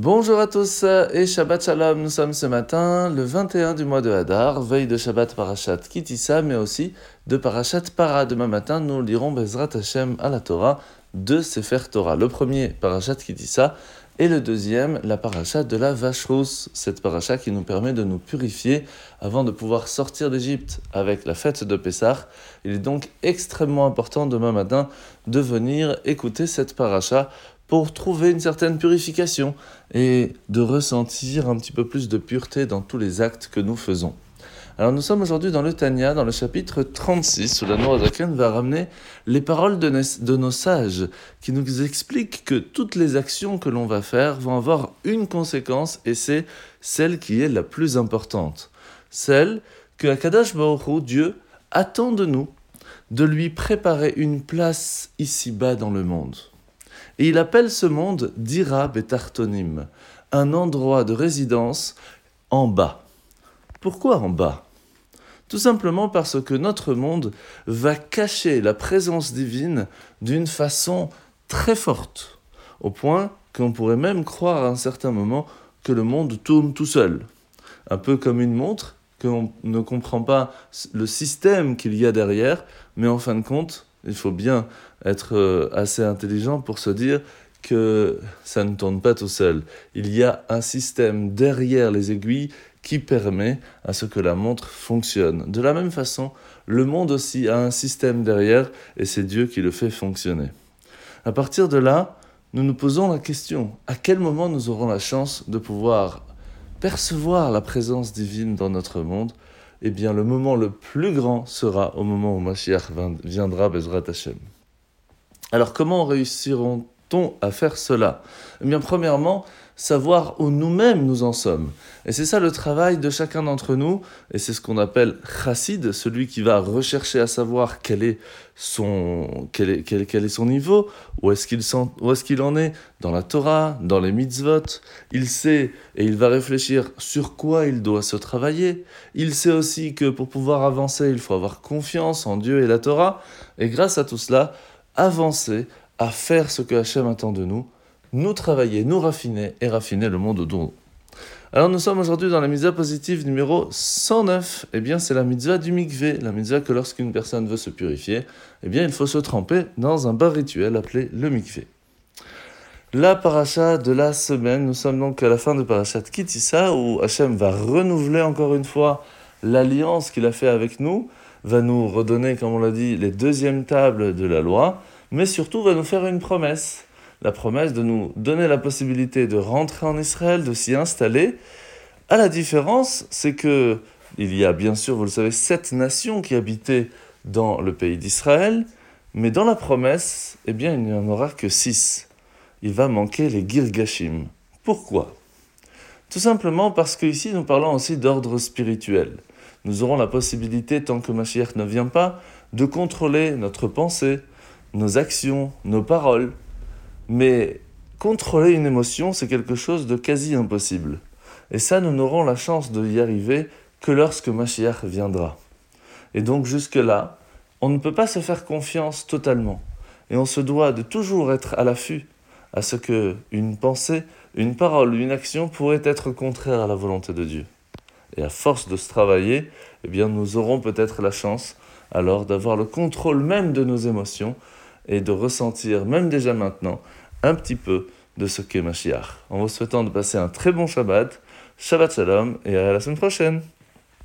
Bonjour à tous et Shabbat Shalom. Nous sommes ce matin le 21 du mois de Hadar, veille de Shabbat Parashat Kitissa, mais aussi de Parashat Para. Demain matin, nous lirons Bezrat Hashem à la Torah de Sefer Torah. Le premier, Parashat Kitissa, et le deuxième, la Parashat de la vache rousse. Cette Parashat qui nous permet de nous purifier avant de pouvoir sortir d'Égypte avec la fête de Pessah. Il est donc extrêmement important demain matin de venir écouter cette Parashat pour trouver une certaine purification et de ressentir un petit peu plus de pureté dans tous les actes que nous faisons. Alors nous sommes aujourd'hui dans le Tanya, dans le chapitre 36, où la Noirzaken va ramener les paroles de, nos sages, qui nous expliquent que toutes les actions que l'on va faire vont avoir une conséquence, et c'est celle qui est la plus importante. Celle que Akadash Baruch Dieu, attend de nous de lui préparer une place ici-bas dans le monde. Et il appelle ce monde Dira Betartonim, un endroit de résidence en bas. Pourquoi en bas? Tout simplement parce que notre monde va cacher la présence divine d'une façon très forte, au point qu'on pourrait même croire à un certain moment que le monde tourne tout seul. Un peu comme une montre, qu'on ne comprend pas le système qu'il y a derrière, mais en fin de compte, il faut bien être euh, assez intelligent pour se dire que ça ne tourne pas tout seul. Il y a un système derrière les aiguilles qui permet à ce que la montre fonctionne. De la même façon, le monde aussi a un système derrière et c'est Dieu qui le fait fonctionner. À partir de là, nous nous posons la question, à quel moment nous aurons la chance de pouvoir percevoir la présence divine dans notre monde eh bien le moment le plus grand sera au moment où Mashiach viendra, Bezrat Hashem. Alors comment à faire cela Eh bien premièrement, savoir où nous-mêmes nous en sommes. Et c'est ça le travail de chacun d'entre nous, et c'est ce qu'on appelle chassid, celui qui va rechercher à savoir quel est son, quel est, quel, quel est son niveau, où est-ce qu'il est qu'il en est dans la Torah, dans les mitzvot. Il sait et il va réfléchir sur quoi il doit se travailler. Il sait aussi que pour pouvoir avancer, il faut avoir confiance en Dieu et la Torah, et grâce à tout cela, avancer à faire ce que Hachem attend de nous, nous travailler, nous raffiner et raffiner le monde autour alors nous sommes aujourd'hui dans la mitzvah positive numéro 109. Eh bien c'est la mitzvah du mikvé, la mitzvah que lorsqu'une personne veut se purifier, eh bien il faut se tremper dans un bar rituel appelé le mikvé. La paracha de la semaine, nous sommes donc à la fin de parachat Kitissa où Hachem va renouveler encore une fois l'alliance qu'il a fait avec nous, va nous redonner, comme on l'a dit, les deuxièmes tables de la loi, mais surtout va nous faire une promesse la promesse de nous donner la possibilité de rentrer en Israël, de s'y installer. À la différence, c'est que il y a bien sûr, vous le savez, sept nations qui habitaient dans le pays d'Israël, mais dans la promesse, eh bien, il n'y en aura que six. Il va manquer les Girgashim. Pourquoi? Tout simplement parce qu'ici, nous parlons aussi d'ordre spirituel. Nous aurons la possibilité, tant que Mashiach ne vient pas, de contrôler notre pensée, nos actions, nos paroles, mais contrôler une émotion, c'est quelque chose de quasi impossible. Et ça, nous n'aurons la chance de y arriver que lorsque Mashiach viendra. Et donc jusque-là, on ne peut pas se faire confiance totalement. Et on se doit de toujours être à l'affût à ce que une pensée, une parole, une action pourrait être contraire à la volonté de Dieu. Et à force de se travailler, eh bien nous aurons peut-être la chance alors d'avoir le contrôle même de nos émotions et de ressentir, même déjà maintenant, un petit peu de ce qu'est Mashiach. En vous souhaitant de passer un très bon Shabbat, Shabbat Shalom, et à la semaine prochaine